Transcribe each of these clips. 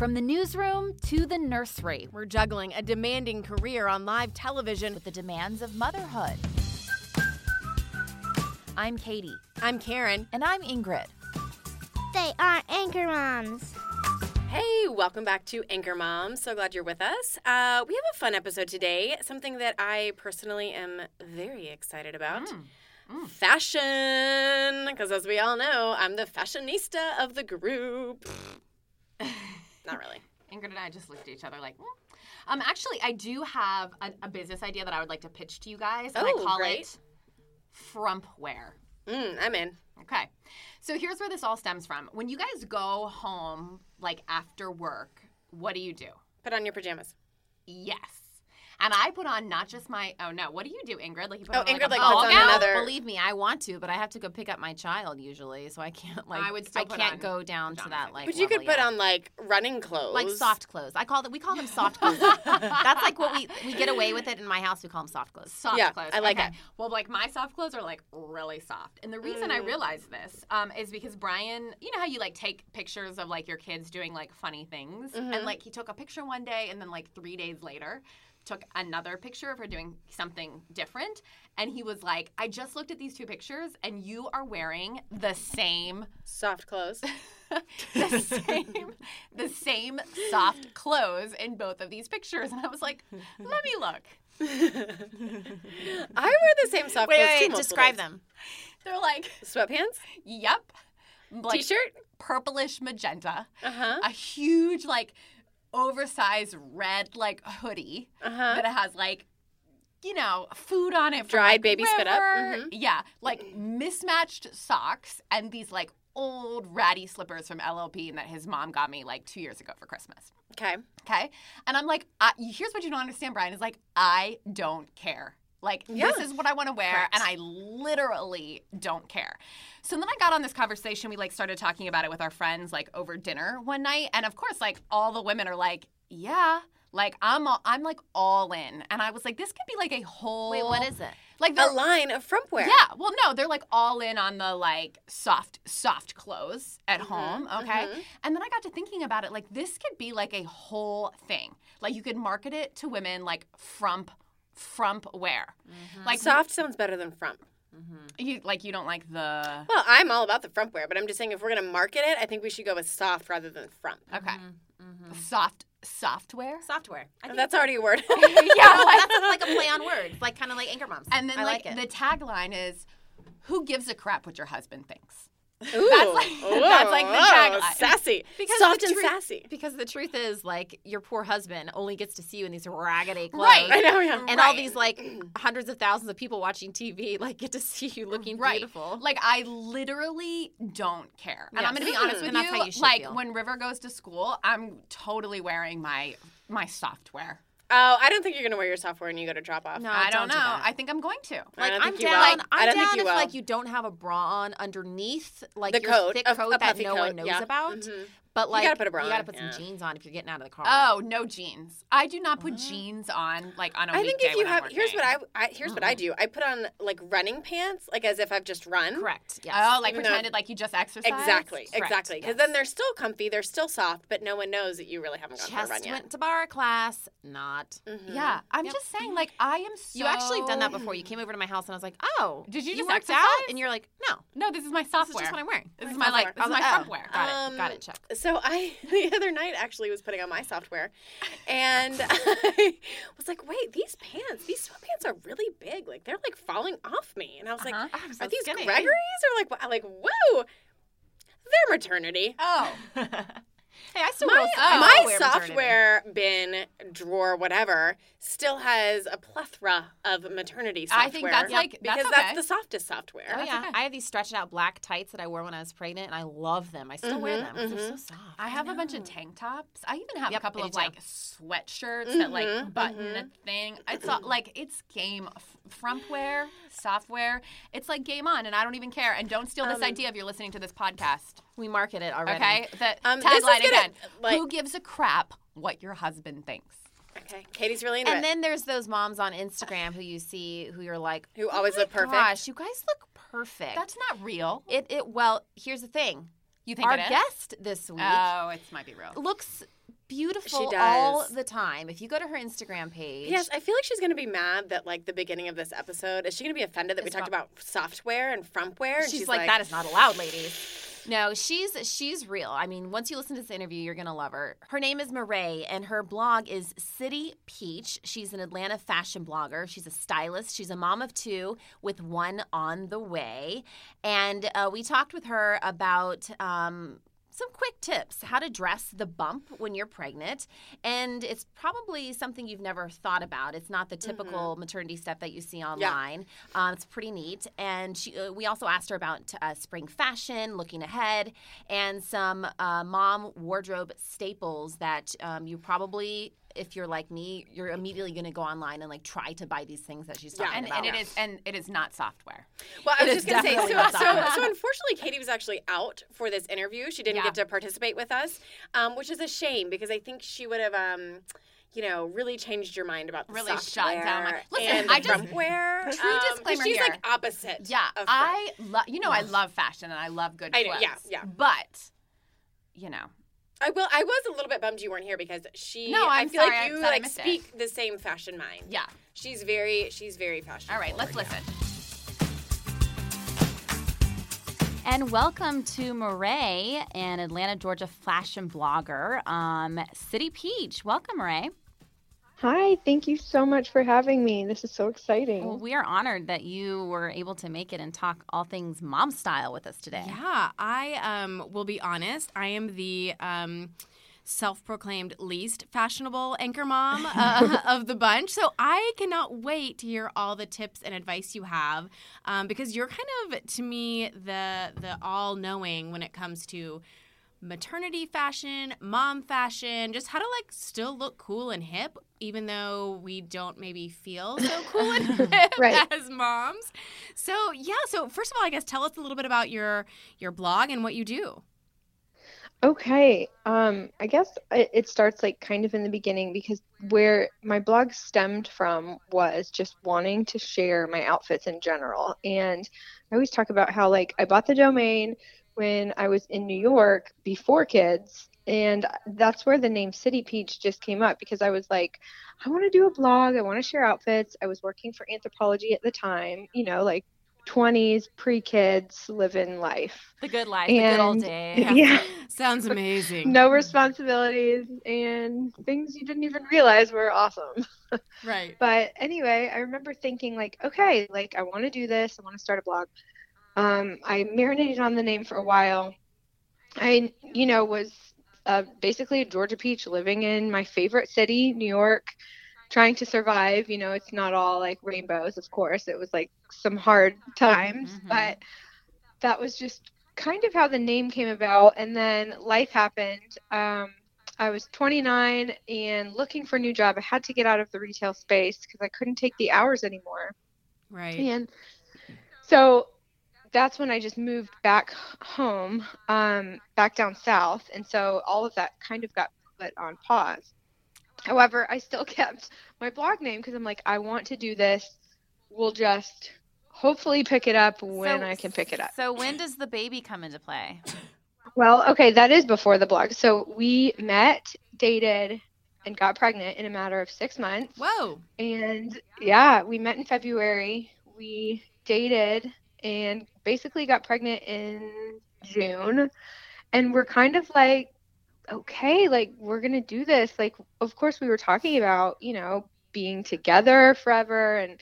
From the newsroom to the nursery, we're juggling a demanding career on live television with the demands of motherhood. I'm Katie. I'm Karen. And I'm Ingrid. They are Anchor Moms. Hey, welcome back to Anchor Mom. So glad you're with us. Uh, we have a fun episode today, something that I personally am very excited about. Mm. Mm. Fashion, because as we all know, I'm the fashionista of the group. Not really. Ingrid and I just looked at each other like, mm. um, actually, I do have a, a, business idea that I would like to pitch to you guys, and oh, I call great. it Frumpwear. Mm, I'm in. Okay. So here's where this all stems from. When you guys go home, like after work, what do you do? Put on your pajamas. Yes. And I put on not just my oh no, what do you do, Ingrid? Like you put oh, on Ingrid like, like puts on another. Believe me, I want to, but I have to go pick up my child usually, so I can't like I would still I can't go down to that like. But you could put yet. on like running clothes, like soft clothes. I call it. We call them soft clothes. That's like what we we get away with it in my house. We call them soft clothes. Soft Yeah, clothes. I like okay. it. Well, like my soft clothes are like really soft, and the reason Mm. I realized this um, is because Brian, you know how you like take pictures of like your kids doing like funny things, Mm-hmm. and like he took a picture one day, and then like three days later. Took another picture of her doing something different, and he was like, "I just looked at these two pictures, and you are wearing the same soft clothes. the same the same soft clothes in both of these pictures and i was like let me look I wear the same soft Wait, clothes wait, too. wait. Describe of them. they're like Sweatpants, yep like t-shirt. purplish magenta Uh huh. a huge like oversized red like hoodie Uh huh. that has like you know, food on it. Dried like, baby spit up? River. Mhm. Yeah, like mismatched socks and these like old ratty slippers from LLP that his mom got me like two years ago for Christmas. Okay. Okay. And I'm like, I, here's what you don't understand, Brian, is like, I don't care. Like, Yeah. this is what I want to wear, Correct. and I literally don't care. So then I got on this conversation. We like started talking about it with our friends, like over dinner one night. And of course, like all the women are like, yeah, like I'm, all, I'm like all in. And I was like, this could be like a whole. Wait, what is it? Like A they're- line of frump wear. yeah, well, no, they're like all in on the like soft, soft clothes at Mm-hmm, home. Okay, and then I got to thinking about it. Like this could be like a whole thing. Like you could market it to women like frump, frump wear. Mm-hmm. Like Soft sounds better than frump. Mm-hmm. you like you don't like the Well, I'm all about the frump wear, but I'm just saying if we're gonna market it, I think we should go with soft rather than frump. okay mm-hmm. soft software. Software. I think That's already a word. yeah, yeah, like, that's like a play on words, like kind of like Anchor Moms. and then I like, like, it. the tagline is, "Who gives a crap what your husband thinks." Ooh, That's like- that's like the tagline. Sassy, Because soft and truth- sassy. Because the truth is, like, your poor husband only gets to see you in these raggedy clothes. Right. I know, yeah. And all these, like, hundreds of thousands of people watching TV, like, get to see you looking right. beautiful. Like I literally don't care. And I'm going to be honest with And you. that's how you should like feel. when River goes to school, I'm totally wearing my my software. Oh, I don't think you're gonna wear your software when you go to drop off. No, I don't, don't know. I think I'm going to. Like don't I'm think you down. will. I I'm don't down think you if will. like you don't have a bra on underneath, like The your coat, thick a- coat a that puffy no coat, one knows yeah. about. Mhm. But like gotta put a bra You gotta on, put yeah. some jeans on if you're getting out of the car. Oh, no jeans. I do not put jeans on like on a I think if you have, here's what. I, I here's what I do. I put on like running pants, like as if I've just run. correct. Yes. Oh, like Even though- pretended like you just exercised. Exactly, Correct. exactly. Because yes. then they're still comfy, they're still soft, but no one knows that you really haven't gone for a run Just yet. went to barre class. Not. Mhm. Yeah, I'm Yep. just saying. Like I am. so... You actually have done that before. You came over to my house and I was like, "Oh, Did you just worked exercise? out?" And you're like, "No, No, this is my this is just what I'm wearing." This is My my like. This is my I was like, oh, Got it. Um, Got it. Check. So I the other night actually was putting on my software, and I was like, "Wait, these pants, these sweatpants are really big. Like they're like falling off me." And I was like, Uh-huh. I'm so "Are these skinny. Gregory's or like like whoa?" They're maternity. Oh. Hey, I still my, will- I my still wear software bin drawer whatever still has a plethora of maternity software. I think that's like- that's because okay. that's the softest software. Oh yeah, okay. I have these stretched out black tights that I wore when I was pregnant, and I love them. I still wear mm-hmm, them. 'cause They're mm-hmm. so soft. I have a bunch of tank tops. I even have Yep, a couple of do too. like sweatshirts that like mm-hmm, button a thing. It's all, like it's game f- frumpwear, software. It's like game on, and I don't even care. And don't steal this idea if you're listening to this podcast. We market it already. Okay, the Um, this is tagline gonna, again: like- Who gives a crap what your husband thinks? Okay, Katie's really into And it. then there's those moms on Instagram who you see who you're like, Who always "Oh look perfect." Gosh, you guys look perfect. That's not real. it. It well, here's the thing. You think Our it is? guest this week Oh, it might be real. looks beautiful She does. all the time. If you go to her Instagram page, Yes, I feel like she's going to be mad that like the beginning of this episode is she going to be offended that we talked not- about software and frumpwear? And she's, she's, like, that is not allowed, ladies. No, she's she's real. I mean, once you listen to this interview, you're gonna love her. Her name is Marae, and her blog is City Peach. She's an Atlanta fashion blogger. She's a stylist. She's a mom of two with one on the way. And uh, we talked with her about. Um, some quick tips how to dress the bump when you're pregnant and it's probably something you've never thought about. It's not the typical maternity stuff that you see online. Um, it's pretty neat. And she, uh, we also asked her about uh, spring fashion looking ahead and some uh, mom wardrobe staples that um, you probably if you're like me you're immediately going to go online and like try to buy these things that she's talking and, about and it is and it is not software. Well, I It was just going to say, so, so, so unfortunately, Katie was actually out for this interview. She didn't Yeah. get to participate with us, um, which is a shame because I think she would have, um, you know, really changed your mind about the Really shut down my- Listen, I just- frontware. True um, 'cause disclaimer she's here. like opposite. Yeah, of I love. You know, I love fashion and I love good I clothes. know, yeah, yeah. But you know, I will. I was a little bit bummed you weren't here because she. No, I I'm feel sorry, like you like missed it. speak the same fashion mind. yeah. She's very. She's very fashion. All right, let's listen. And welcome to Marae, an Atlanta, Georgia fashion blogger. Um, City Peach. Welcome, Marae. Hi, thank you so much for having me. This is so exciting. Well, we are honored that you were able to make it and talk all things mom style with us today. Yeah, I um, will be honest. I am the um, self-proclaimed least fashionable anchor mom uh, of the bunch, so I cannot wait to hear all the tips and advice you have um, because you're kind of to me the the all-knowing when it comes to maternity fashion, mom fashion, just how to like still look cool and hip, even though we don't maybe feel so cool Right. as moms. So yeah, so first of all, I guess tell us a little bit about your your blog and what you do. Okay, um, I guess it, it starts like kind of in the beginning because where my blog stemmed from was just wanting to share my outfits in general. And I always talk about how like I bought the domain when I was in New York before kids. And that's where the name City Peach just came up because I was like, I want to do a blog. I want to share outfits. I was working for Anthropologie at the time, you know, like 20s, pre kids, living life. The good life, the good old And- days. yeah. Sounds amazing. no responsibilities and things you didn't even realize were awesome. Right. But anyway, I remember thinking like, okay, like I want to do this. I want to start a blog. Um, I marinated on the name for a while. I, you know, was uh, basically a Georgia peach living in my favorite city, New York, trying to survive. You know, it's not all like rainbows, of course. It was like some hard times, Mhm. but that was just kind of how the name came about. And then life happened. Um, I was 29 and looking for a new job. I had to get out of the retail space because I couldn't take the hours anymore. Right. And so that's when I just moved back home, um, back down south. And so all of that kind of got put on pause. However, I still kept my blog name because I'm like, I want to do this. We'll just hopefully pick it up when So- I can pick it up. So when does the baby come into play? Well, okay, that is before the blog. So we met, dated, and got pregnant in a matter of six months. Whoa. And yeah, we met in February. We dated and basically got pregnant in June. And we're kind of like, okay, like we're going to do this. Like, of course, we were talking about, you know, being together forever and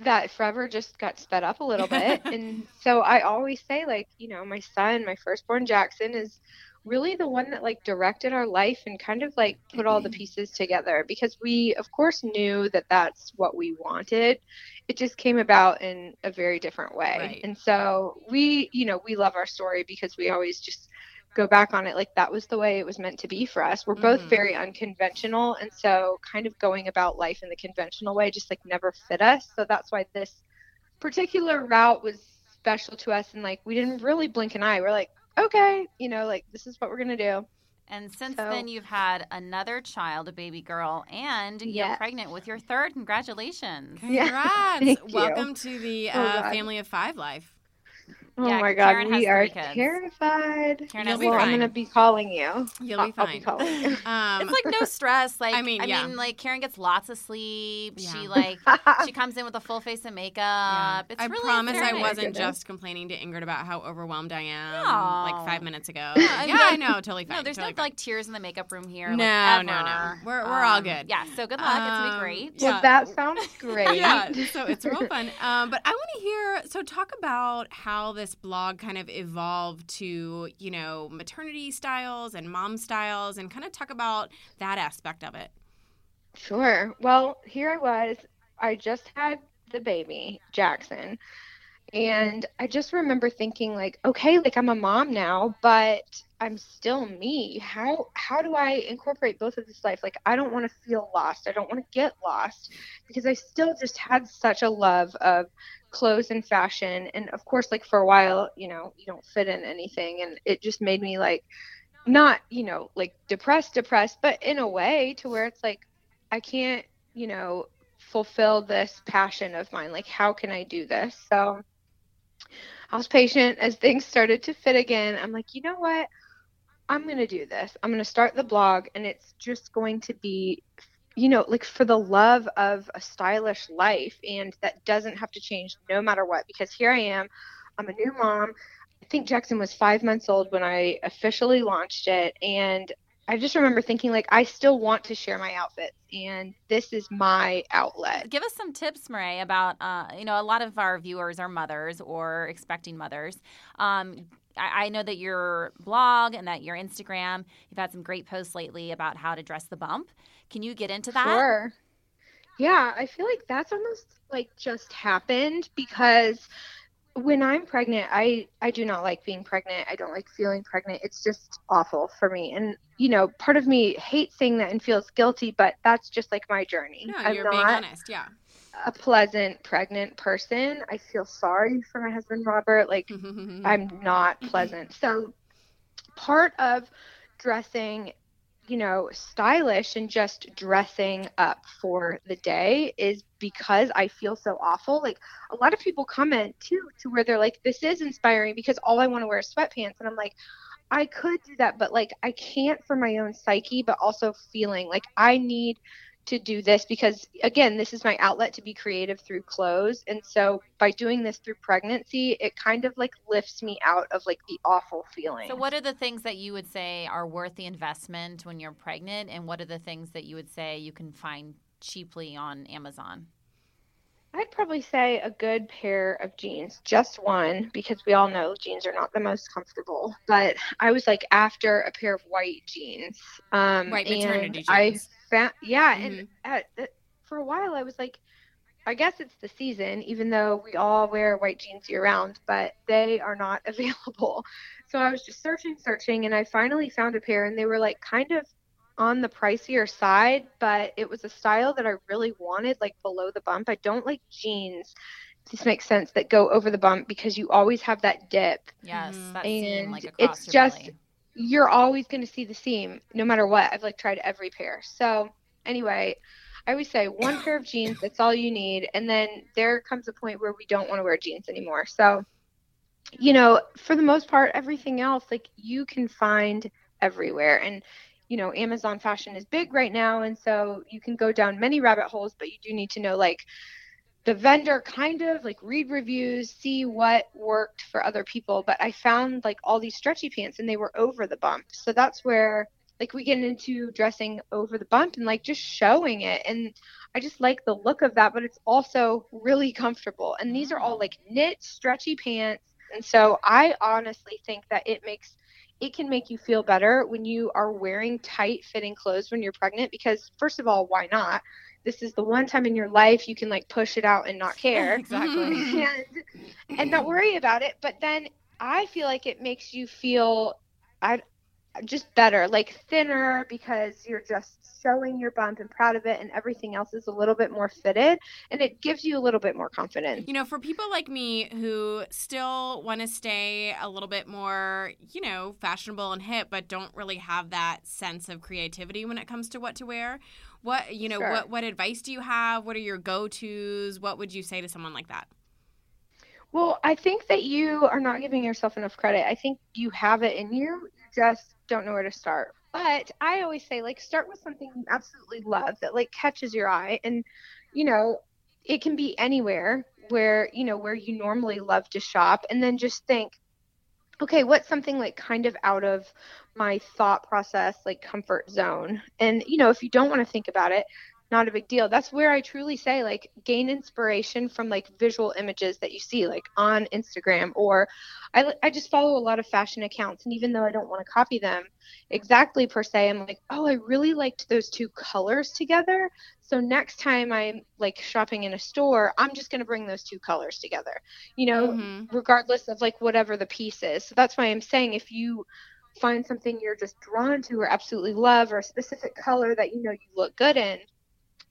that forever just got sped up a little bit. and so I always say, like, you know, my son, my firstborn Jackson, is really the one that like directed our life and kind of like put all the mm-hmm. pieces together because we, of course, knew that that's what we wanted. It just came about in a very different way. Right. And so we, you know, we love our story because we always just go back on it like that was the way it was meant to be for us. We're both Mhm. very unconventional and so kind of going about life in the conventional way just like never fit us. So that's why this particular route was special to us and like we didn't really blink an eye. We're like, okay, you know, like this is what we're going to do. And since So- then, you've had another child, a baby girl, and you're pregnant with your third. Congratulations. Yeah, Congrats. thank you. Welcome to the Oh, uh, God. family of five life. Oh Yeah, my god, Karen we are terrified. Karen You'll be well, I'm going to be calling you. You'll I'll, be I'll fine. be calling you. Um, It's like no stress. Like I mean, yeah. like Karen gets lots of sleep. Yeah. She like she comes in with a full face of makeup. yeah. It's I really promise I wasn't just complaining to Ingrid about how overwhelmed I am No. like five minutes ago. Yeah, yeah, I know, totally fine. No, there's totally no fine. like tears in the makeup room here. No, like, no, no. We're- we're all Um, good. Yeah. So good luck. it's gonna Um, be great. yeah. Well, that sounds great. yeah, so it's real fun. Um, but I want to hear. So talk about how this blog kind of evolved to you know maternity styles and mom styles, and kind of talk about that aspect of it. Sure. Well, here I was. I just had the baby, Jackson. And I just remember thinking like, okay, like I'm a mom now, but I'm still me. How how do I incorporate both of this life? Like I don't want to feel lost. I don't want to get lost because I still just had such a love of clothes and fashion and of course like for a while, you know, you don't fit in anything and it just made me like not, you know, like depressed depressed, but in a way to where it's like I can't, you know, fulfill this passion of mine. Like, how can I do this? So I was patient as things started to fit again. I'm like, you know what? I'm going to do this. I'm going to start the blog, and it's just going to be, you know, like for the love of a stylish life. And that doesn't have to change no matter what, because here I am. I'm a new mom. I think Jackson was five months old when I officially launched it. And I just remember thinking, like, I still want to share my outfits, and this is my outlet. Give us some tips, Murray, about uh, you know a lot of our viewers are mothers or expecting mothers. Um, I, I know that your blog and that your Instagram, you've had some great posts lately about how to dress the bump. Can you get into that? Sure. Yeah, I feel like that's almost like just happened because when I'm pregnant, I I do not like being pregnant. I don't like feeling pregnant. It's just awful for me. And you know, part of me hates saying that and feels guilty, but that's just like my journey. No, I'm you're being honest. Yeah. a pleasant pregnant person. I feel sorry for my husband Robert. Like I'm not pleasant. So part of dressing, you know, stylish and just dressing up for the day is because I feel so awful. Like a lot of people comment too to where they're like, this is inspiring because all I want to wear is sweatpants. And I'm like, I could do that, but like I can't for my own psyche, but also feeling like I need to do this because again this is my outlet to be creative through clothes. And so by doing this through pregnancy it kind of like lifts me out of like the awful feeling. So, what are the things that you would say are worth the investment when you're pregnant, and what are the things that you would say you can find cheaply on Amazon? i'd probably say a good pair of jeans just one because we all know jeans are not the most comfortable. But i was like after a pair of white jeans um White and maternity i yeah Mhm. and at, at- for a while i was like I guess it's the season, even though we all wear white jeans year round, but they are not available. So I was just searching, searching, and I finally found a pair, and they were like kind of on the pricier side, but it was a style that I really wanted, like below the bump. I don't like jeans. This makes sense that go over the bump because you always have that dip. Yes, that seam And like across it's just- belly. You're always going to see the seam no matter what. I've like tried every pair. So anyway, I always say one pair of jeans, that's all you need. And then there comes a point where we don't want to wear jeans anymore. So, you know, for the most part, everything else, like you can find everywhere. And, you know, Amazon fashion is big right now. And so you can go down many rabbit holes, but you do need to know like the vendor kind of like read reviews, see what worked for other people. But I found like all these stretchy pants and they were over the bump. So that's where like we get into dressing over the bump and like just showing it. And I just like the look of that, but it's also really comfortable. And these are all ah. like knit, stretchy pants. And so I honestly think that it makes it can make you feel better when you are wearing tight fitting clothes when you're pregnant because first of all, why not? This is the one time in your life you can like push it out and not care. Exactly. and and not worry about it. But then I feel like it makes you feel I just better, like thinner because you're just showing your bump and proud of it and everything else is a little bit more fitted and it gives you a little bit more confidence. You know, for people like me who still want to stay a little bit more, you know, fashionable and hip, but don't really have that sense of creativity when it comes to what to wear, what you know, Sure. what what advice do you have? What are your go tos? What would you say to someone like that? Well, I think that you are not giving yourself enough credit. I think you have it in you, you just don't know where to start. But I always say, like, start with something you absolutely love that, like, catches your eye. And, you know, it can be anywhere where, you know, where you normally love to shop. And then just think, okay, what's something like kind of out of my thought process, like comfort zone? And, you know, if you don't want to think about it, not a big deal. That's where I truly say like gain inspiration from like visual images that you see like on Instagram or I I just follow a lot of fashion accounts and even though I don't want to copy them exactly per se I'm like, "Oh, I really liked those two colors together." So next time I'm like shopping in a store, I'm just going to bring those two colors together. You know, Mhm. regardless of like whatever the piece is. So that's why I'm saying if you find something you're just drawn to or absolutely love or a specific color that you know you look good in,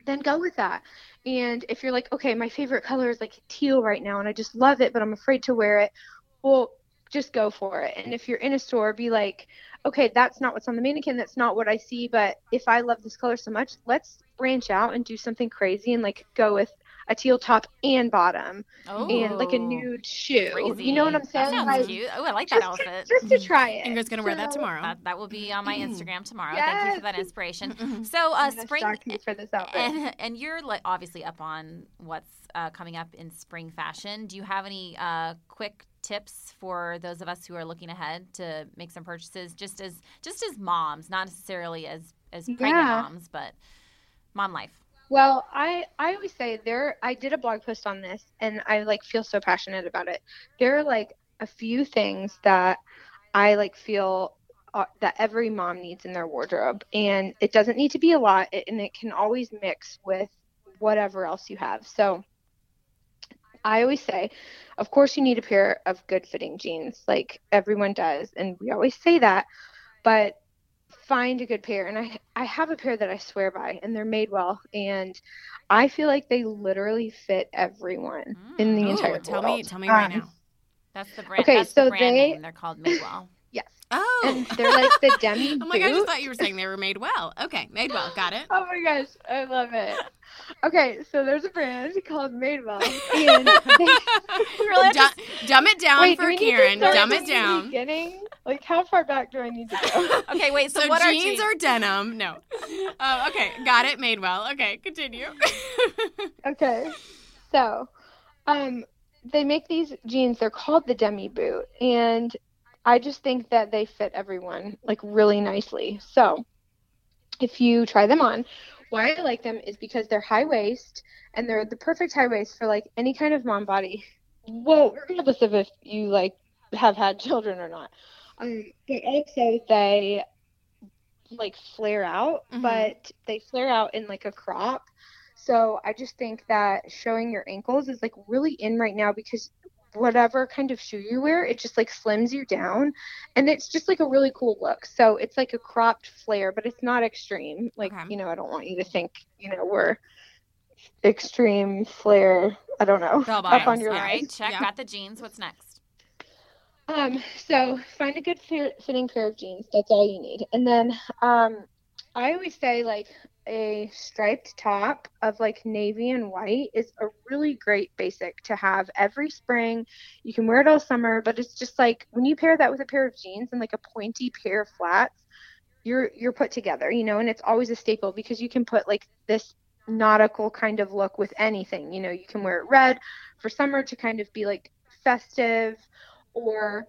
then go with that. And if you're like, okay, my favorite color is like teal right now and I just love it, but I'm afraid to wear it, well, just go for it. And if you're in a store, be like, okay, that's not what's on the mannequin. That's not what I see. But if I love this color so much, let's branch out and do something crazy and like go with a teal top and bottom and like a nude shoe. Crazy. You know what I'm That saying? sounds Like, cute. Oh, I like that just, to, outfit. just to try it. Ingrid's gonna wear that tomorrow. That, that will be on my Instagram tomorrow. Thank you for that inspiration. So, uh, spring, stalk you for this outfit. and and you're like obviously up on what's uh, coming up in spring fashion. Do you have any uh, quick tips for those of us who are looking ahead to make some purchases, just as just as moms, not necessarily as as pregnant Yeah. moms, but mom life. Well, I I always say there I did a blog post on this and I like feel so passionate about it. There are like a few things that I like feel uh, that every mom needs in their wardrobe and it doesn't need to be a lot and it can always mix with whatever else you have. So I always say, of course you need a pair of good fitting jeans like everyone does and we always say that, but find a good pair and I I have a pair that I swear by and they're made well and I feel like they literally fit everyone in the Ooh, entire tell world. me, tell me right Um, now. That's the brand. Okay, that's so the brand they- name. They're called Madewell. Yes. Oh, And they're like the demi I'm like, I just thought you were saying they were made well. Okay, made well. Got it. Oh my gosh, I love it. Okay, so there's a brand called Madewell and they really Du- dumb it down Wait, for we need to Karen. Dumb from it the down. Beginning? Like how far back do I need to go? Okay, wait. So, So, what are jeans jeans? or denim? No. Uh, okay, got it. Made well. Okay, continue. Okay. So, um, they make these jeans. They're called the demi boot, and I just think that they fit everyone like really nicely. So, if you try them on, why I like them is because they're high waist and they're the perfect high waist for like any kind of mom body. Well, regardless of if you like have had children or not. Um, but also they like flare out, Mhm. but they flare out in like a crop. So I just think that showing your ankles is like really in right now because whatever kind of shoe you wear, it just like slims you down and it's just like a really cool look. So it's like a cropped flare, but it's not extreme. Like, Okay. you know, I don't want you to think, you know, we're extreme flare, I don't know, Bell up on your All right, check. Yeah. Got the jeans. What's next? Um, so find a good fit- fitting pair of jeans. That's all you need. And then um, I always say like a striped top of like navy and white is a really great basic to have every spring. You can wear it all summer, but it's just like when you pair that with a pair of jeans and like a pointy pair of flats, you're you're put together, you know, and it's always a staple because you can put like this nautical kind of look with anything. You know, you can wear it red for summer to kind of be like festive or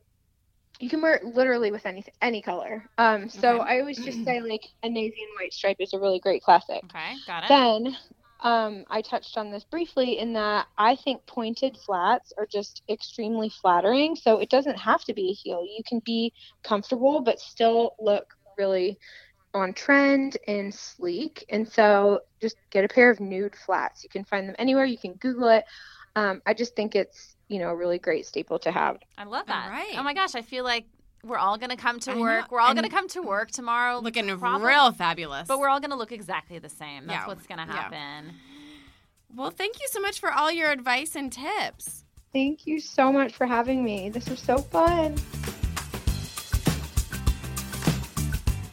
you can wear it literally with any any color. Um, so Okay. I always just say like a navy and white stripe is a really great classic. Okay, got it. Then um, I touched on this briefly in that I think pointed flats are just extremely flattering. So it doesn't have to be a heel. You can be comfortable but still look really on trend and sleek. And so just get a pair of nude flats. You can find them anywhere. You can Google it. Um, I just think it's you know a really great staple to have. I love that. right. Oh my gosh, I feel like we're all gonna come to work. We're all gonna come to work tomorrow, Looking probably- real fabulous. But we're all gonna look exactly the same. That's Yeah, what's gonna yeah. happen. well, thank you so much for all your advice and tips. Thank you so much for having me. This was so fun.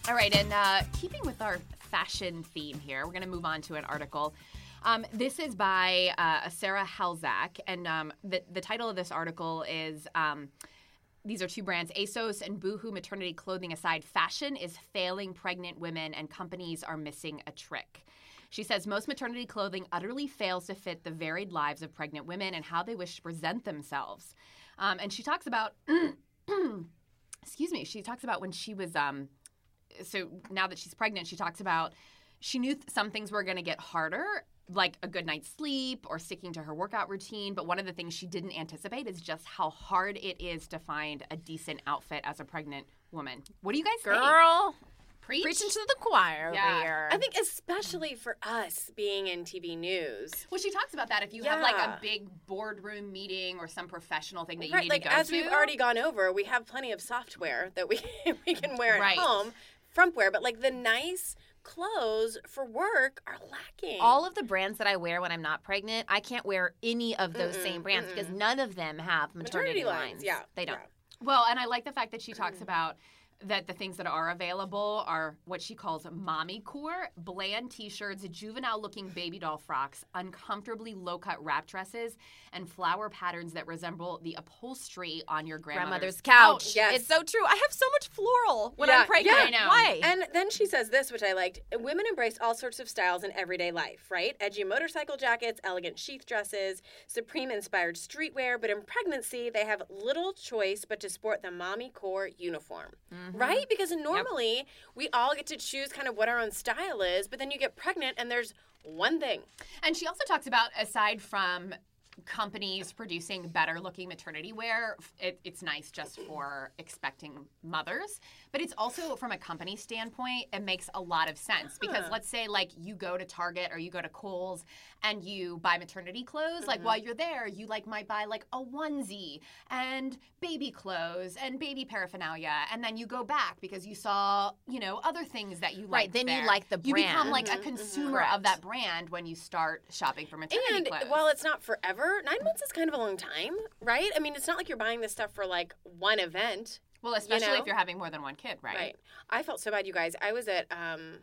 All right, and uh, keeping with our fashion theme here, we're going to move on to an article. Um, this is by uh, Sarah Halzack, and um, the, the title of this article is um, These are two brands, ASOS and Boohoo Maternity Clothing Aside, fashion is failing pregnant women, and companies are missing a trick. She says most maternity clothing utterly fails to fit the varied lives of pregnant women and how they wish to present themselves. Um, and she talks about, excuse me, she talks about when she was um, so now that she's pregnant, she talks about she knew th- some things were going to get harder, like a good night's sleep or sticking to her workout routine. But one of the things she didn't anticipate is just how hard it is to find a decent outfit as a pregnant woman. What do you guys think? Girl, Preach. preaching to the choir Yeah. over here. I think especially for us being in TV news. Well, she talks about that if you have like a big boardroom meeting or some professional thing that you right, need like to go as to. As we've already gone over, we have plenty of software that we we can wear at Right. home, frumpwear, but like the nice clothes for work are lacking. all of the brands that I wear when I'm not pregnant, I can't wear any of those Mm-mm, same brands because mm-mm. none of them have maternity, maternity lines, yeah, They don't. yeah. Well, and I like the fact that she talks mm. about that the things that are available are what she calls mommy core, bland t-shirts, juvenile looking baby doll frocks, uncomfortably low cut wrap dresses, and flower patterns that resemble the upholstery on your grandmother's, Grandmother's couch. Yes. It's so true. I have so much floral when Yeah, I'm pregnant. yeah. I know. Why? And then she says this, which I liked. Women embrace all sorts of styles in everyday life, right? Edgy motorcycle jackets, elegant sheath dresses, Supreme inspired streetwear, but in pregnancy, they have little choice but to sport the mommy core uniform, Mm-hmm. Right? Mm-hmm. Because normally we all get to choose kind of what our own style is, but then you get pregnant and there's one thing. And she also talks about aside from companies producing better looking maternity wear, it, it's nice just for expecting mothers, but it's also from a company standpoint, it makes a lot of sense because let's say like you go to Target or you go to Kohl's and you buy maternity clothes, like while you're there, you like might buy like a onesie and baby clothes and baby paraphernalia, and then you go back because you saw you know other things that you like. Right, then you like the brand. You become like a Mhm, mhm. consumer of that brand when you start shopping for maternity clothes. And clothes. while it's not forever, nine months is kind of a long time, right? I mean, it's not like you're buying this stuff for like one event. Well, especially know? if you're having more than one kid, right? Right. I felt so bad, you guys. I was at um,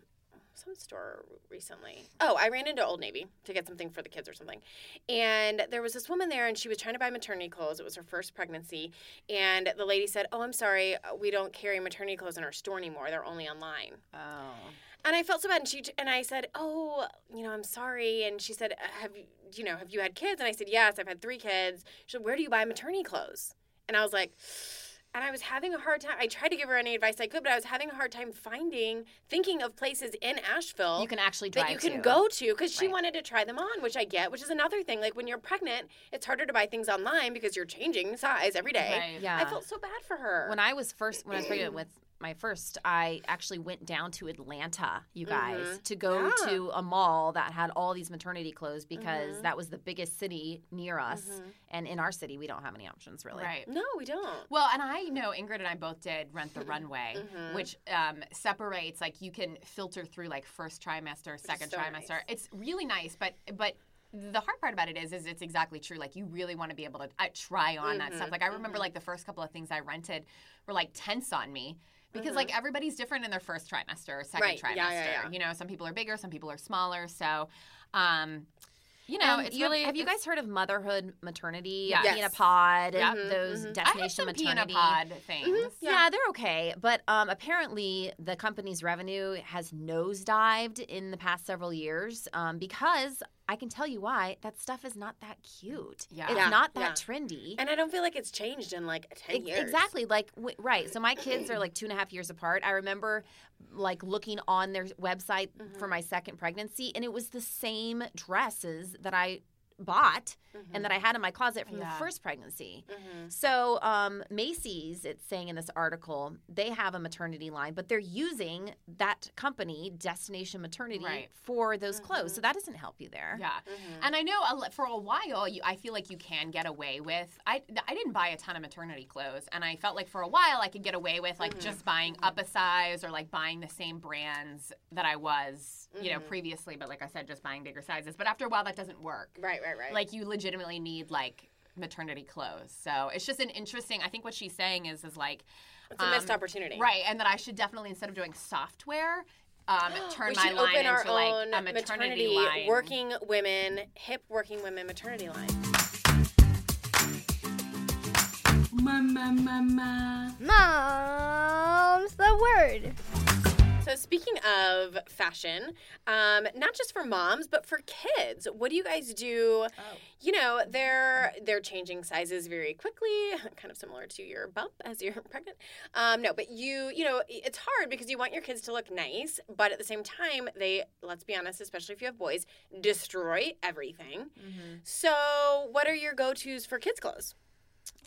some store recently. Oh, I ran into Old Navy to get something for the kids or something. And there was this woman there, and she was trying to buy maternity clothes. It was her first pregnancy. And the lady said, Oh, I'm sorry. We don't carry maternity clothes in our store anymore. They're only online. Oh. And I felt so bad, and she and I said, "Oh, you know, I'm sorry." And she said, "Have you, you know, have you had kids?" And I said, "Yes, I've had three kids." She said, "Where do you buy maternity clothes?" And I was like, and I was having a hard time. I tried to give her any advice I could, but I was having a hard time finding, thinking of places in Asheville you can actually drive that you can to. go to because she Right. wanted to try them on, which I get, which is another thing. Like when you're pregnant, it's harder to buy things online because you're changing size every day. Right. Yeah. I felt so bad for her. When I was first, when I was pregnant with my first, I actually went down to Atlanta, you guys, Mhm. to go Yeah. to a mall that had all these maternity clothes because Mhm. that was the biggest city near us. Mhm. And in our city, we don't have any options really. Right. no, we don't. Well, and I know Ingrid and I both did Rent the Runway, Mhm. which um, separates like you can filter through like first trimester, second so trimester. nice. It's really nice, but but the hard part about it is is it's exactly true. Like you really want to be able to uh, try on that stuff. Mhm, Like I remember mhm. like the first couple of things I rented were like tense on me. Because Mhm. like everybody's different in their first trimester or second Right. trimester. Yeah, yeah, yeah. You know, some people are bigger, some people are smaller. So, um, you know, And it's you- really have you guys heard of motherhood maternity? Yes. Peanut Yes. pod, Yep. those Mhm. I have destination maternity. Pod things. Yeah. they're okay. But um, apparently, the company's revenue has nosedived in the past several years um, because I can tell you why. That stuff is not that cute. Yeah. It's Yeah, not that yeah. trendy. And I don't feel like it's changed in like 10 Ex- years. Exactly. Like w- right. So my kids are like two and a half years apart. I remember like looking on their website Mm-hmm. for my second pregnancy, and it was the same dresses that I bought and mm-hmm. that I had in my closet from Yeah. the first pregnancy. Mm-hmm. So um, Macy's, it's saying in this article, they have a maternity line, but they're using that company, Destination Maternity, Right. for those clothes. So mm-hmm. that doesn't help you there. Yeah, mm-hmm. and I know for a while, you, I feel like you can get away with. I I didn't buy a ton of maternity clothes, and I felt like for a while I could get away with like just buying up a size or like buying the same brands that I was, you know, previously. But like I said, just buying bigger sizes. But after a while, that doesn't work. Right, right, right. Like you legitimately need like maternity clothes. So it's just an interesting. I think what she's saying is is like it's a missed um, opportunity. Right, and that I should definitely instead of doing software, um, turn we my line open our into like own a maternity, line. working women, hip working women maternity line. Mom's the word. So speaking of fashion, um, not just for moms but for kids, what do you guys do? You know, they're they're changing sizes very quickly, kind of similar to your bump as you're pregnant. Um, no, but you you know it's hard because you want your kids to look nice, but at the same time they let's be honest, especially if you have boys, destroy everything. So what are your go tos for kids clothes?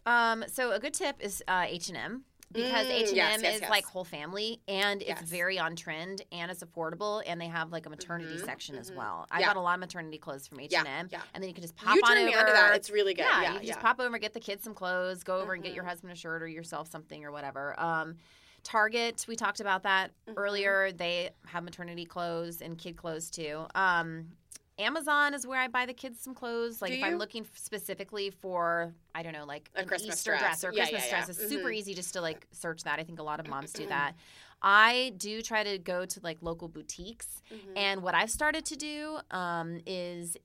Um, so a good tip is uh, H and M because Mm, H and M is yes. like whole family and it's Yes. very on trend and it's affordable and they have like a maternity section as well. I Mm-hmm, Yeah. got a lot of maternity clothes from H and M, yeah. and then you can just pop you on over. that. It's really good. yeah, Yeah, you can yeah. just pop over, get the kids some clothes, go over and get Mm-hmm. your husband a shirt or yourself something or whatever. Um, Target, we talked about that Mm-hmm. earlier. They have maternity clothes and kid clothes too. Um, Amazon is where I buy the kids some clothes. Like Do if I'm looking specifically for, I don't know, like A an Christmas Easter dress. dress, or Yeah, Christmas yeah, yeah. dress. It's super Mhm. easy just to like search that. I think a lot of moms do that. I do try to go to like local boutiques, Mm-hmm. and what I've started to do um, is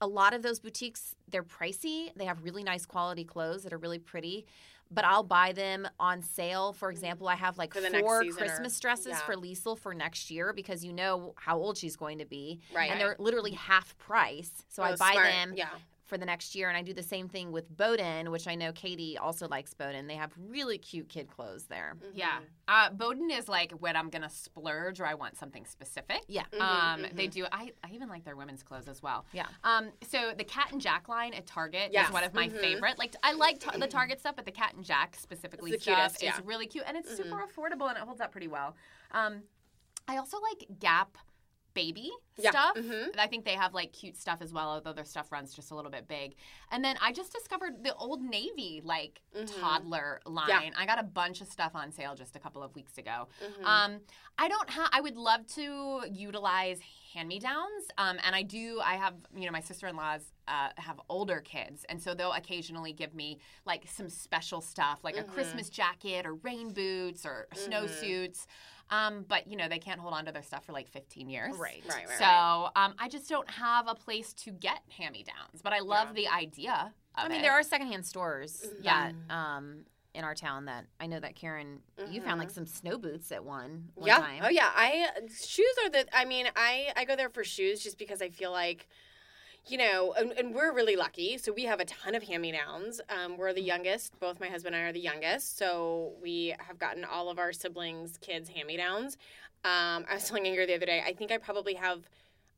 a lot of those boutiques they're pricey. They have really nice quality clothes that are really pretty. But I'll buy them on sale. For mm-hmm. example, I have like For the next four season or- Christmas dresses yeah. for Liesel for next year because you know how old she's going to be. Right. And they're literally half price. So I Oh, buy smart. them Yeah. For the next year. And I do the same thing with Boden, which I know Katie also likes Boden. They have really cute kid clothes there. Yeah. Uh, Boden is like when I'm gonna splurge or I want something specific. Yeah. Um, They do. I, I even like their women's clothes as well. Yeah. Um, so the Cat and Jack line at Target Yes. is one of my favorite. Like I like ta- the Target stuff, but the Cat and Jack specifically It's stuff cutest, yeah. Mm-hmm. is really cute and it's super affordable and it holds up pretty well. Um, I also like Gap baby Yeah. stuff. Mhm. I think they have like cute stuff as well, although their stuff runs just a little bit big. And then I just discovered the Old Navy like toddler line. Mm-hmm. Yeah. I got a bunch of stuff on sale just a couple of weeks ago. Mm-hmm. Um, I don't have. I would love to utilize hand-me-downs, um, and I do. I have, you know, my sister-in-laws uh, have older kids, and so they'll occasionally give me like some special stuff, like Mm-hmm. a Christmas jacket or rain boots or snowsuits. Um, but you know, they can't hold on to their stuff for like 15 years. Right. Right, right, So right. um, I just don't have a place to get hand-me-downs, but I love the idea. Of I mean, it. there are secondhand stores Yeah. that um, in our town that I know that Karen, you found like some snow boots at one, one Mm-hmm. yeah. time. Oh yeah. I shoes are the. I mean, I I go there for shoes just because I feel like. You know, and, and we're really lucky. So we have a ton of hand me downs. Um, we're the youngest. Both my husband and I are the youngest. So we have gotten all of our siblings' kids hand me downs. Um, I was telling Inger the other day, I think I probably have,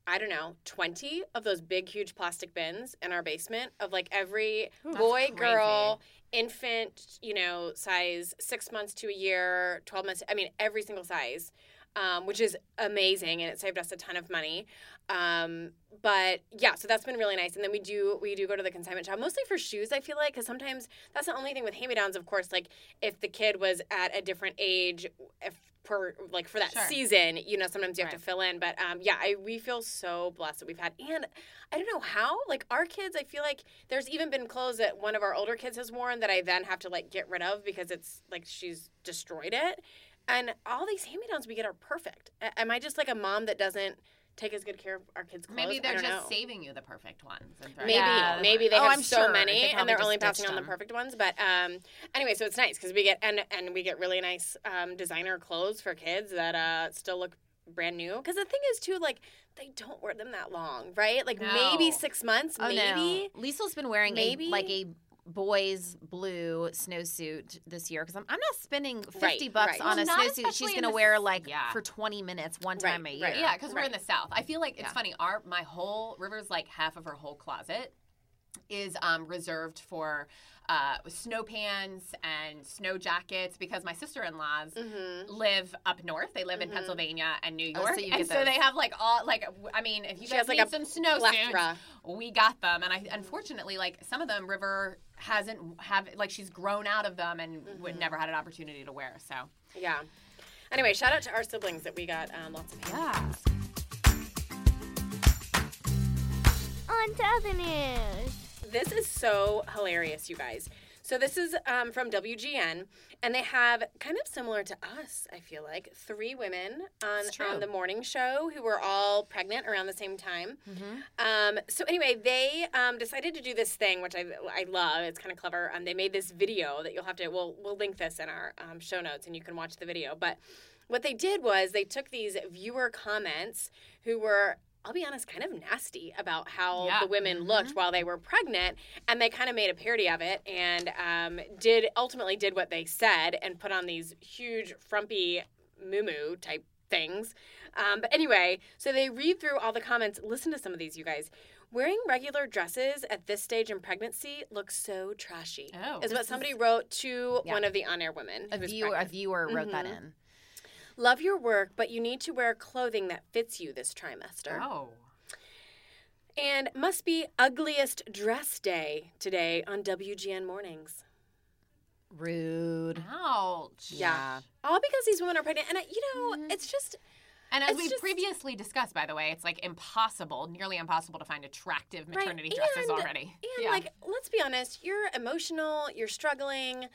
I don't know, 20 of those big, huge plastic bins in our basement of like every boy, girl, infant, you know, size six months to a year, 12 months. I mean, every single size, um, which is amazing. And it saved us a ton of money. Um, but yeah, so that's been really nice. And then we do we do go to the consignment shop mostly for shoes. I feel like because sometimes that's the only thing with hand me downs. Of course, like if the kid was at a different age, if per like for that Sure. season, you know, sometimes you have to fill in. But um, yeah, I we feel so blessed that we've had. And I don't know how like our kids. I feel like there's even been clothes that one of our older kids has worn that I then have to like get rid of because it's like she's destroyed it. And all these hand me downs we get are perfect. Am I just like a mom that doesn't? Take as good care of our kids' clothes. Maybe they're just know. saving you the perfect ones. and Maybe, Yeah. maybe they Oh, have I'm so sure. many, They and they're only passing on the perfect ones. But um, anyway, so it's nice because we get and and we get really nice um, designer clothes for kids that uh, still look brand new. Because the thing is, too, like they don't wear them that long, right? Like maybe six months, Oh maybe. no, Liesl's been wearing Maybe? a, like a boys blue snowsuit this year because I'm, I'm not spending 50 Right, bucks right. on Well, a snowsuit she's gonna wear like yeah. for 20 minutes one Right, time a year right. Yeah, because we're in the South. I feel like it's Yeah. funny. Our my whole River's like half of her whole closet is um, reserved for uh, snow pants and snow jackets because my sister-in-laws Mm-hmm. live up north. They live in Pennsylvania and New Oh, so York, you and get so those. they have like all like I mean, if you She guys has, like, need a some snow plethora. suits, we got them. And I unfortunately like some of them River hasn't have like she's grown out of them and would Mm-hmm. never had an opportunity to wear. So Yeah. Anyway, shout out to our siblings that we got um, lots of. yeah. On to other news. This is so hilarious, you guys. So this is um, from WGN, and they have kind of similar to us. I feel like three women on, on the morning show who were all pregnant around the same time. Mm-hmm. Um, so anyway, they um, decided to do this thing, which I, I love. It's kind of clever. Um, they made this video that you'll have to. We'll we'll link this in our um, show notes, and you can watch the video. But what they did was they took these viewer comments who were. I'll be honest, kind of nasty about how Yeah. the women looked while they were pregnant, and they kind of made a parody of it, and um, did ultimately did what they said, and put on these huge frumpy moo type things. Um, but anyway, so they read through all the comments. Listen to some of these, you guys. Wearing regular dresses at this stage in pregnancy looks so trashy. Oh. is what somebody wrote to Yeah. one of the on-air women. a viewer a viewer wrote that Mhm. in Love your work, but you need to wear clothing that fits you this trimester. Oh. And must be ugliest dress day today on WGN mornings. rude Ouch. Yeah. All because these women are pregnant, and I, you know, Mm-hmm. it's just And as It's we just- previously discussed, by the way, it's like impossible, nearly impossible to find attractive Right, maternity dresses and- already. And yeah. like, let's be honest, you're emotional, you're struggling,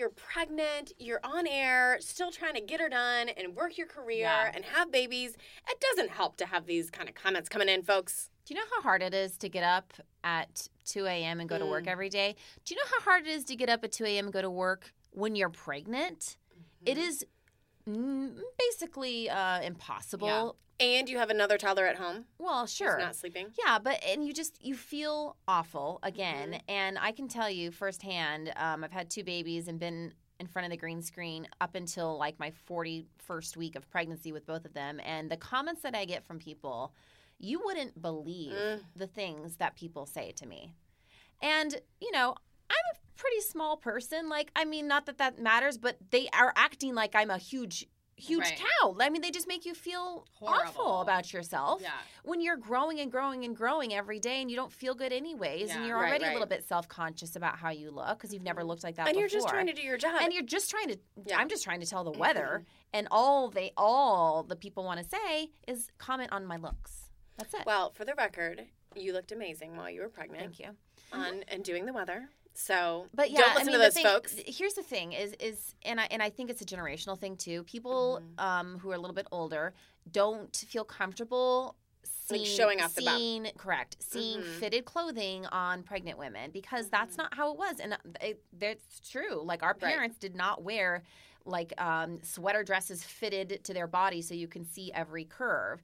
you're pregnant, you're on air, still trying to get her done and work your career Yeah. and have babies. It doesn't help to have these kind of comments coming in, folks. do you know how hard it is to get up at 2 a.m and go to Mm. work every day do you know how hard it is to get up at 2 a.m and go to work when you're pregnant It Mm-hmm. is mm, basically uh, impossible And you have another toddler at home well sure not sleeping. Yeah, but and you just you feel awful again, Mm-hmm. and I can tell you firsthand. Um, I've had two babies and been in front of the green screen up until like my forty first week of pregnancy with both of them, and the comments that I get from people, you wouldn't believe Mm. the things that people say to me, and you know. I'm a pretty small person. Like, I mean, not that that matters, but they are acting like I'm a huge, huge Right. cow. I mean, they just make you feel awful about yourself Yeah. when you're growing and growing and growing every day and you don't feel good anyways and you're Right, already a little bit self-conscious about how you look because you've never mm-hmm. looked like that And before you're just trying to do your job. and you're just trying to Yeah. i'm just trying to tell the mm-hmm. weather and all they all the people want to say is comment on my looks that's it well, for the record, you looked amazing while you were pregnant thank you on and doing the weather. So but yeah don't I mean, to the those thing- folks. here's the thing is is and i and i think it's a generational thing too people Mm-hmm. um who are a little bit older don't feel comfortable Like seeing, showing off the bum. seeing correct seeing Mhm. fitted clothing on pregnant women because that's Mm-hmm. not how it was and uh, it, that's true like our Right. parents did not wear like um, sweater dresses fitted to their body so you can see every curve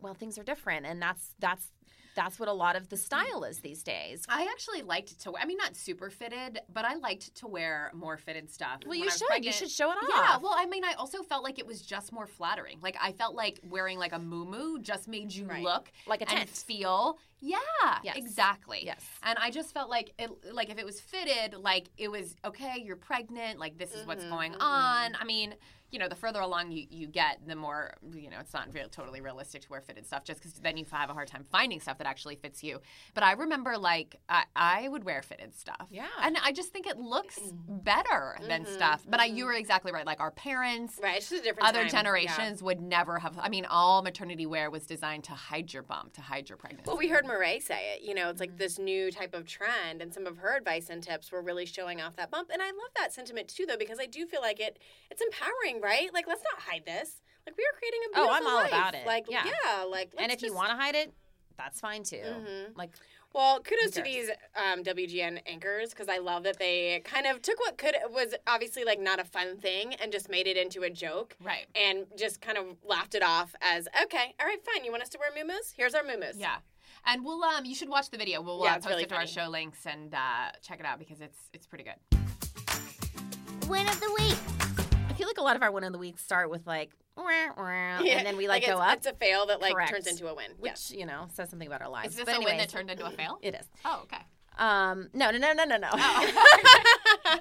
well things are different and that's that's that's what a lot of the style is these days I actually liked to. wear, I mean, not super fitted, but I liked to wear more fitted stuff. well when you should you should show it off Yeah, well, I mean, I also felt like it was just more flattering. Like I felt like wearing like a muumuu just made you Right. look Like a and feel. Yeah, Yes. exactly. Yes. And I just felt like it, like if it was fitted, like it was okay. You're pregnant. Like this is what's Mhm, going mhm. on. I mean, you know, the further along you, you get, the more you know. It's not real, totally realistic to wear fitted stuff, just because then you have a hard time finding stuff that actually fits you. But I remember, like, I, I would wear fitted stuff. Yeah. and I just think it looks mm-hmm. better than mm-hmm. stuff. But I, you mm-hmm. were exactly right. Like our parents, Right, it's just a different other time. Yeah. generations would never have. I mean, all maternity wear was designed to hide your bump, to hide your pregnancy. Well, we heard Murray say it. You know, it's like this new type of trend, and some of her advice and tips were really showing off that bump. And I love that sentiment too, though, because I do feel like it. It's empowering, right? Like, let's not hide this. Like, we are creating a Oh, beautiful I'm all life. about it. Like, Yeah. yeah, like, and let's if you want to hide it that's fine too Mhm. like Well, kudos to these um, WGN anchors because I love that they kind of took what could was obviously like not a fun thing and just made it into a joke. Right. And just kind of laughed it off as okay, all right, fine. You want us to wear muumuus? Here's our muumuus. Yeah. And we'll um you should watch the video. We'll Yeah, uh, it's post really it to our show links and uh, check it out because it's it's pretty good. Win of the week. I feel like a lot of our win of the week start with like, wah, wah, Yeah, and then we like, it's, go up, It's a fail that like Correct. turns into a win. which you know says something about our lives. Is this but a win that turned into a fail? It is. Oh, okay. Um, no, no, no, no, no, no.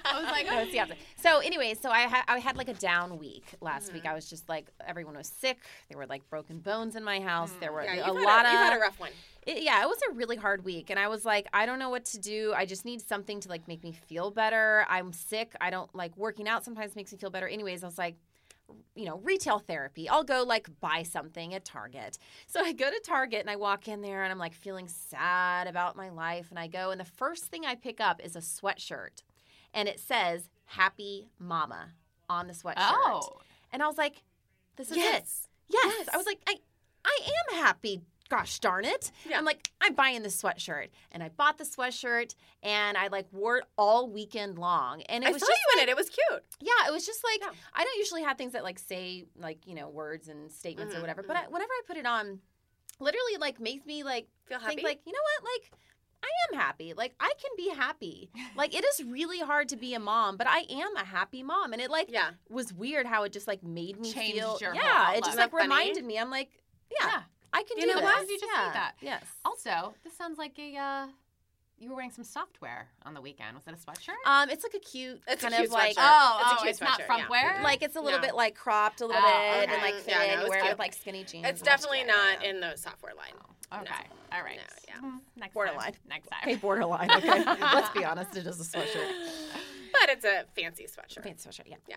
I was like, no, it's the opposite. So, anyway, so I had I had like a down week last week. Mm-hmm. I was just like everyone was sick. There were like broken bones in my house. There were mm. Yeah, a lot a, of you've had a rough one. it, yeah, it was a really hard week, and I was like, I don't know what to do. I just need something to like make me feel better. I'm sick. I don't like working out. Sometimes makes me feel better. Anyways, I was like, you know, retail therapy. I'll go like buy something at Target. So I go to Target and I walk in there and I'm like feeling sad about my life, and I go and the first thing I pick up is a sweatshirt, and it says "Happy Mama" on the sweatshirt. Oh. And I was like, this is Yes. it. Yes. I was like, I, I am happy. Gosh darn it. Yeah. I'm like, I'm buying this sweatshirt. And I bought the sweatshirt and I like wore it all weekend long. And it I was saw just you like, in it. It was cute. yeah, it was just like, Yeah. I don't usually have things that like say like, you know, words and statements Mhm, or whatever. But I, whenever I put it on, literally like makes me like Feel happy. think like, you know what? Like, I am happy. Like I can be happy. Like it is really hard to be a mom, but I am a happy mom. And it like yeah. was weird how it just like made me Changed feel yeah it just like funny? reminded me i'm like yeah, Yeah. i can You do know this what? You just yeah. need that. yes Also, this sounds like a uh, you were wearing some software on the weekend. Was it a sweatshirt? um it's like a cute It's a kind cute of like sweatshirt. oh, It's a oh, cute it's not from yeah. like it's a little No. bit like cropped a little Oh, bit okay. and like Yeah, fit no, wear it with like skinny jeans It's definitely not Yeah. in the software line. Okay. All right. No, yeah. Mm, Next Borderline. Time. Next time. okay borderline okay let's be honest it is a sweatshirt But it's a fancy sweatshirt. fancy sweatshirt yeah Yeah.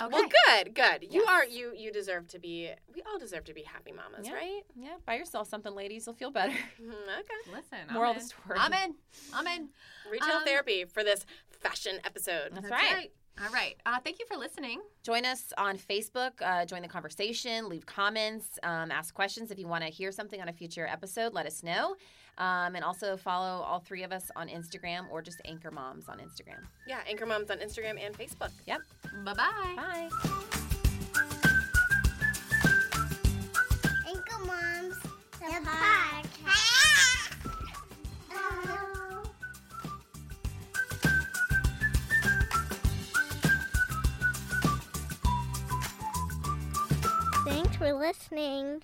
Okay. Well, good, good. You Yes. are you. You deserve to be. We all deserve to be happy mamas, Yeah. right? yeah buy yourself something ladies you'll feel better Mhm, okay. Listen. I'm Moral of the story. I'm in. I'm in. Retail Um, therapy for this fashion episode. That's That's right. right. All right. Uh, thank you for listening. join us on facebook uh, join the conversation leave comments um, ask questions if you want to hear something on a future episode let us know um, and also follow all three of us on instagram or just anchor moms on instagram Yeah, Anchor Moms on Instagram and Facebook. yep Bye-bye. bye Anchor Moms, the podcast. For listening.